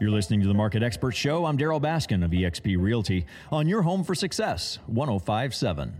You're listening to the Market Expert Show. I'm Darryl Baskin of eXp Realty on your home for success, 1057.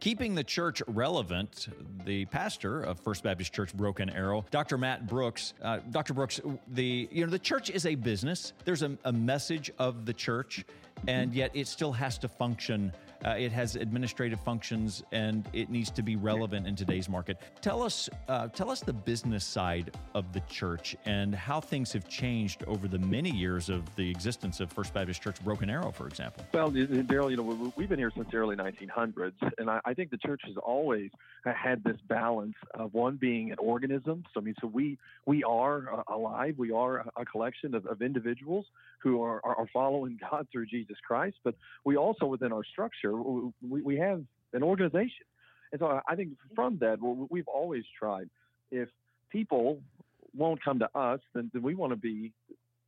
Keeping the church relevant, the pastor of First Baptist Church Broken Arrow, Dr. Matt Brooks. Uh, Dr. Brooks, the you know the church is a business. There's a, a message of the church, and yet it still has to function uh, it has administrative functions and it needs to be relevant in today's market. Tell us, uh, tell us the business side of the church and how things have changed over the many years of the existence of First Baptist Church Broken Arrow, for example. Well, Darryl, you know, we've been here since the early 1900s, and I, I think the church has always had this balance of one being an organism. So I mean, so we we are uh, alive. We are a collection of, of individuals who are, are following God through Jesus Christ, but we also within our structure we, we have an organization. And so I think from that, we've always tried. If people won't come to us, then, then we want to be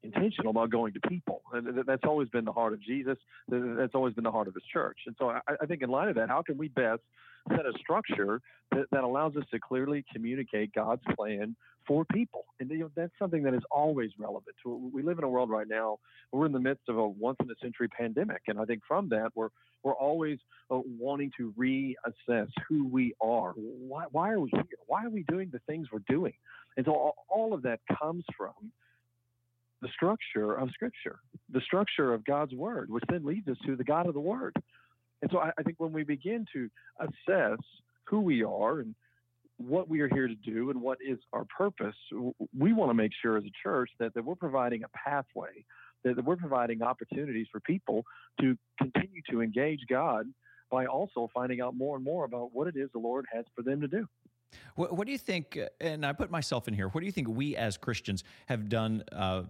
intentional about going to people. And that's always been the heart of Jesus. That's always been the heart of his church. And so I, I think in light of that, how can we best set a structure that, that allows us to clearly communicate God's plan for people. And you know, that's something that is always relevant. We live in a world right now. We're in the midst of a once in a century pandemic, and I think from that we're we're always uh, wanting to reassess who we are. Why, why are we here? Why are we doing the things we're doing? And so all, all of that comes from the structure of Scripture, the structure of God's Word, which then leads us to the God of the Word. And so I, I think when we begin to assess who we are and what we are here to do and what is our purpose, we want to make sure as a church that, that we're providing a pathway, that, that we're providing opportunities for people to continue to engage God by also finding out more and more about what it is the Lord has for them to do. What, what, do you think? And I put myself in here. What do you think we as Christians have done uh,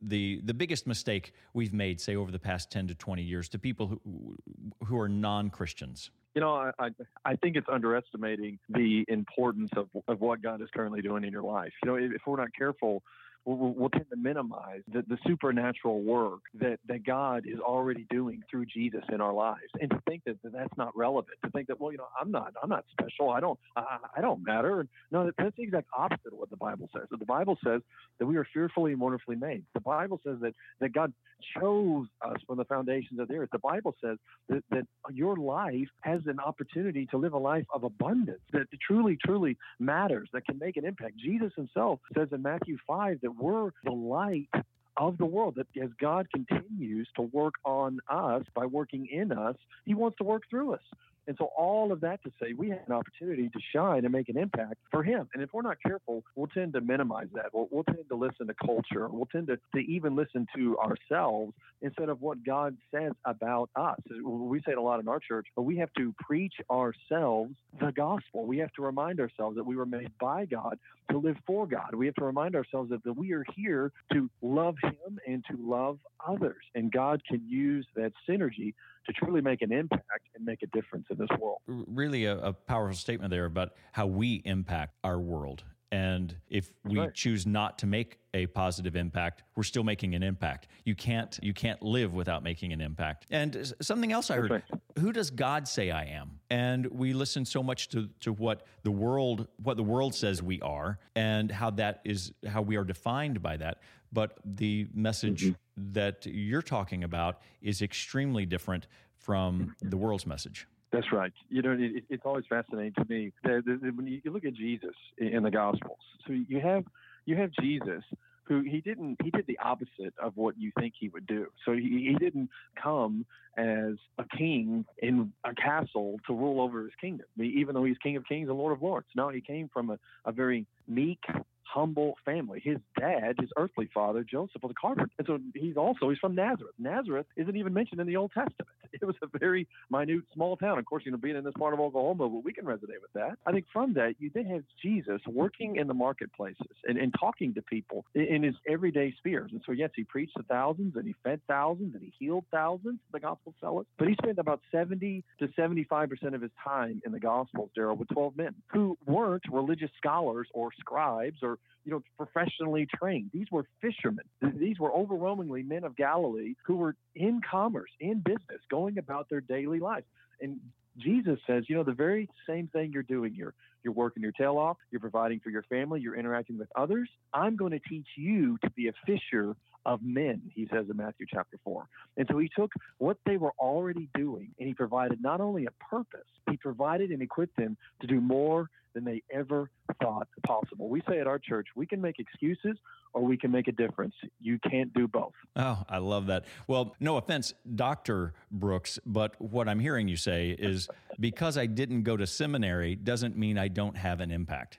the the biggest mistake we've made, say, over the past ten to twenty years, to people who who are non Christians? You know, I, I think it's underestimating the importance of, of what God is currently doing in your life. You know, if we're not careful, we'll, we'll tend to minimize the, the supernatural work that, that God is already doing through Jesus in our lives, and to think that, that that's not relevant. To think that, well, you know, I'm not, I'm not special. I don't, I, I don't matter. No, that's the exact opposite of what the Bible says. The Bible says that we are fearfully and wonderfully made. The Bible says that that God chose us from the foundations of the earth. The Bible says that, that your life has an opportunity to live a life of abundance that truly, truly matters, that can make an impact. Jesus himself says in Matthew 5 that we're the light of the world. That as God continues to work on us by working in us, He wants to work through us. And so, all of that to say, we have an opportunity to shine and make an impact for Him. And if we're not careful, we'll tend to minimize that. We'll, we'll tend to listen to culture. We'll tend to, to even listen to ourselves instead of what God says about us. We say it a lot in our church, but we have to preach ourselves the gospel. We have to remind ourselves that we were made by God to live for God. We have to remind ourselves that, that we are here to love Him and to love others. And God can use that synergy to truly make an impact and make a difference in this world. Really, a, a powerful statement there about how we impact our world. And if we right. choose not to make a positive impact, we're still making an impact. You can't you can't live without making an impact. And something else I heard, right. who does God say I am? And we listen so much to to what the world what the world says we are and how that is how we are defined by that. But the message mm-hmm. that you're talking about is extremely different from the world's message. That's right. You know, it, it's always fascinating to me that, that when you look at Jesus in the Gospels, so you have you have Jesus who he didn't he did the opposite of what you think he would do. So he, he didn't come as a king in a castle to rule over his kingdom, even though he's King of Kings and Lord of Lords. No, he came from a, a very meek humble family. His dad, his earthly father, Joseph, was a carpenter. And so he's also, he's from Nazareth. Nazareth isn't even mentioned in the Old Testament. It was a very minute, small town. Of course, you know, being in this part of Oklahoma, but we can resonate with that. I think from that, you then have Jesus working in the marketplaces and, and talking to people in, his everyday spheres. And so, yes, he preached to thousands and he fed thousands and he healed thousands, the gospel tell us. But he spent about 70 to 75% of his time in the gospels, Darryl, with 12 men who weren't religious scholars or scribes or you know, professionally trained. These were fishermen. These were overwhelmingly men of Galilee who were in commerce, in business, going about their daily lives. And Jesus says, you know, the very same thing you're doing here. You're working your tail off, you're providing for your family, you're interacting with others. I'm going to teach you to be a fisher of men, he says in Matthew chapter 4. And so he took what they were already doing and he provided not only a purpose, he provided and equipped them to do more than they ever thought possible. We say at our church, we can make excuses or we can make a difference. You can't do both. Oh, I love that. Well, no offense, Dr. Brooks, but what I'm hearing you say is because I didn't go to seminary doesn't mean I don't have an impact.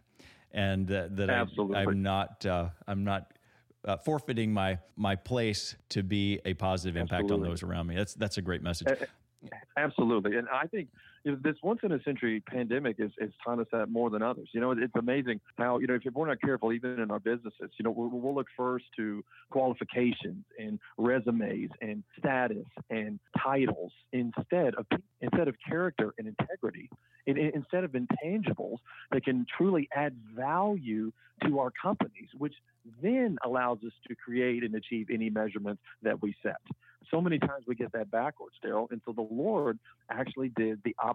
And uh, that Absolutely. I, am not, uh, I'm not uh, forfeiting my my place to be a positive impact Absolutely. on those around me. That's that's a great message. Absolutely, and I think this once in a century pandemic is, is taught us that more than others. You know, it's amazing how you know if we're not careful, even in our businesses, you know, we'll, we'll look first to qualifications and resumes and status and titles instead of instead of character and integrity, and, and instead of intangibles that can truly add value to our companies, which then allows us to create and achieve any measurements that we set. So many times we get that backwards, Darryl. And so the Lord actually did the opposite.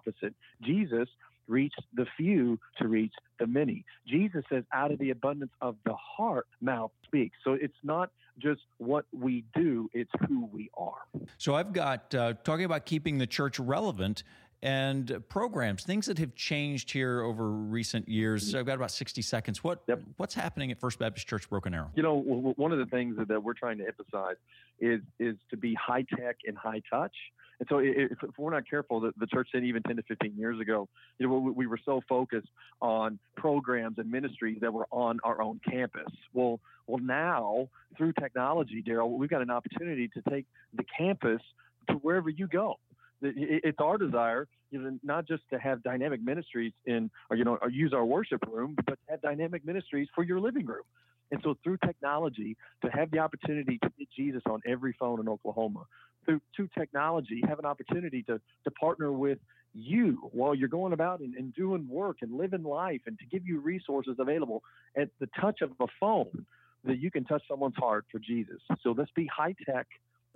Jesus reached the few to reach the many. Jesus says, out of the abundance of the heart, mouth speaks. So it's not just what we do, it's who we are. So I've got, uh, talking about keeping the church relevant, and programs, things that have changed here over recent years. So I've got about 60 seconds. What yep. What's happening at First Baptist Church Broken Arrow? You know, one of the things that we're trying to emphasize is is to be high tech and high touch. And so, if, if we're not careful, the, the, church did even 10 to 15 years ago, you know, we, we were so focused on programs and ministries that were on our own campus. Well, well, now through technology, Darryl, we've got an opportunity to take the campus to wherever you go it's our desire, you know, not just to have dynamic ministries in, or you know, or use our worship room, but to have dynamic ministries for your living room. And so, through technology, to have the opportunity to get Jesus on every phone in Oklahoma, through, through technology, have an opportunity to to partner with you while you're going about and, and doing work and living life, and to give you resources available at the touch of a phone that you can touch someone's heart for Jesus. So let's be high tech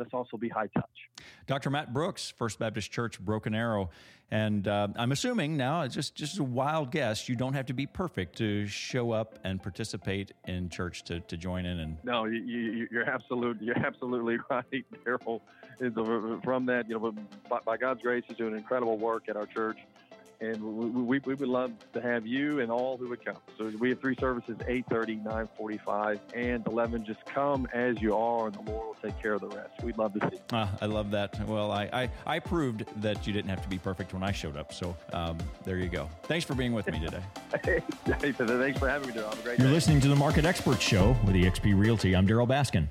let's also be high touch. Dr. Matt Brooks, First Baptist Church, Broken Arrow, and uh, I'm assuming now, just just a wild guess, you don't have to be perfect to show up and participate in church to, to join in. And no, you, are absolutely you're absolutely right, Darryl. From that, you know, by, by God's grace, He's doing incredible work at our church and we, we, we, would love to have you and all who would come. So we have three services, 8.30, 9.45, and 11. Just come as you are, and the Lord will take care of the rest. We'd love to see you. Uh, I love that. Well, I, I, I, proved that you didn't have to be perfect when I showed up. So um, there you go. Thanks for being with me today. Thanks for having me, Darryl. Have a great You're day. listening to the Market Expert Show with eXp Realty. I'm Darryl Baskin.